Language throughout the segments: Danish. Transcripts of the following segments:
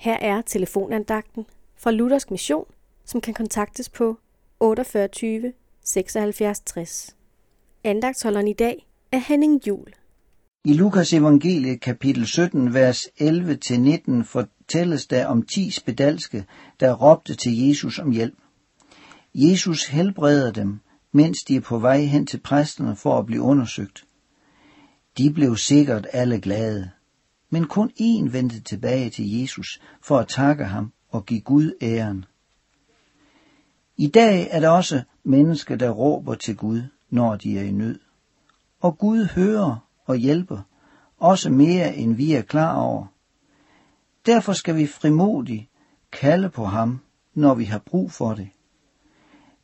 Her er telefonandagten fra Luthersk Mission, som kan kontaktes på 48 76 60. Andagtholderen i dag er Henning Jul. I Lukas evangeliet kapitel 17, vers 11-19 fortælles der om ti spedalske, der råbte til Jesus om hjælp. Jesus helbreder dem, mens de er på vej hen til præsterne for at blive undersøgt. De blev sikkert alle glade, men kun én vendte tilbage til Jesus for at takke ham og give Gud æren. I dag er der også mennesker, der råber til Gud, når de er i nød. Og Gud hører og hjælper, også mere end vi er klar over. Derfor skal vi frimodigt kalde på ham, når vi har brug for det.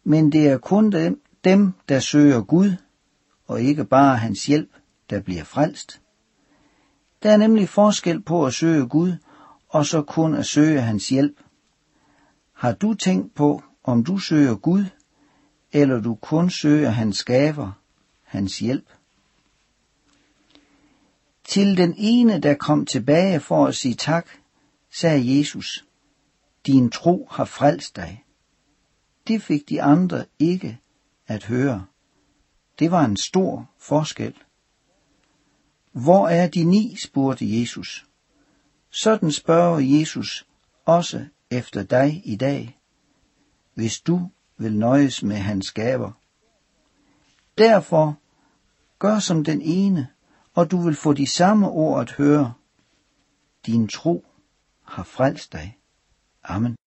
Men det er kun dem, dem der søger Gud, og ikke bare hans hjælp, der bliver frelst. Der er nemlig forskel på at søge Gud, og så kun at søge hans hjælp. Har du tænkt på, om du søger Gud, eller du kun søger hans gaver, hans hjælp? Til den ene, der kom tilbage for at sige tak, sagde Jesus, din tro har frelst dig. Det fik de andre ikke at høre. Det var en stor forskel. Hvor er de ni, spurgte Jesus. Sådan spørger Jesus også efter dig i dag, hvis du vil nøjes med hans gaver. Derfor gør som den ene, og du vil få de samme ord at høre. Din tro har frelst dig. Amen.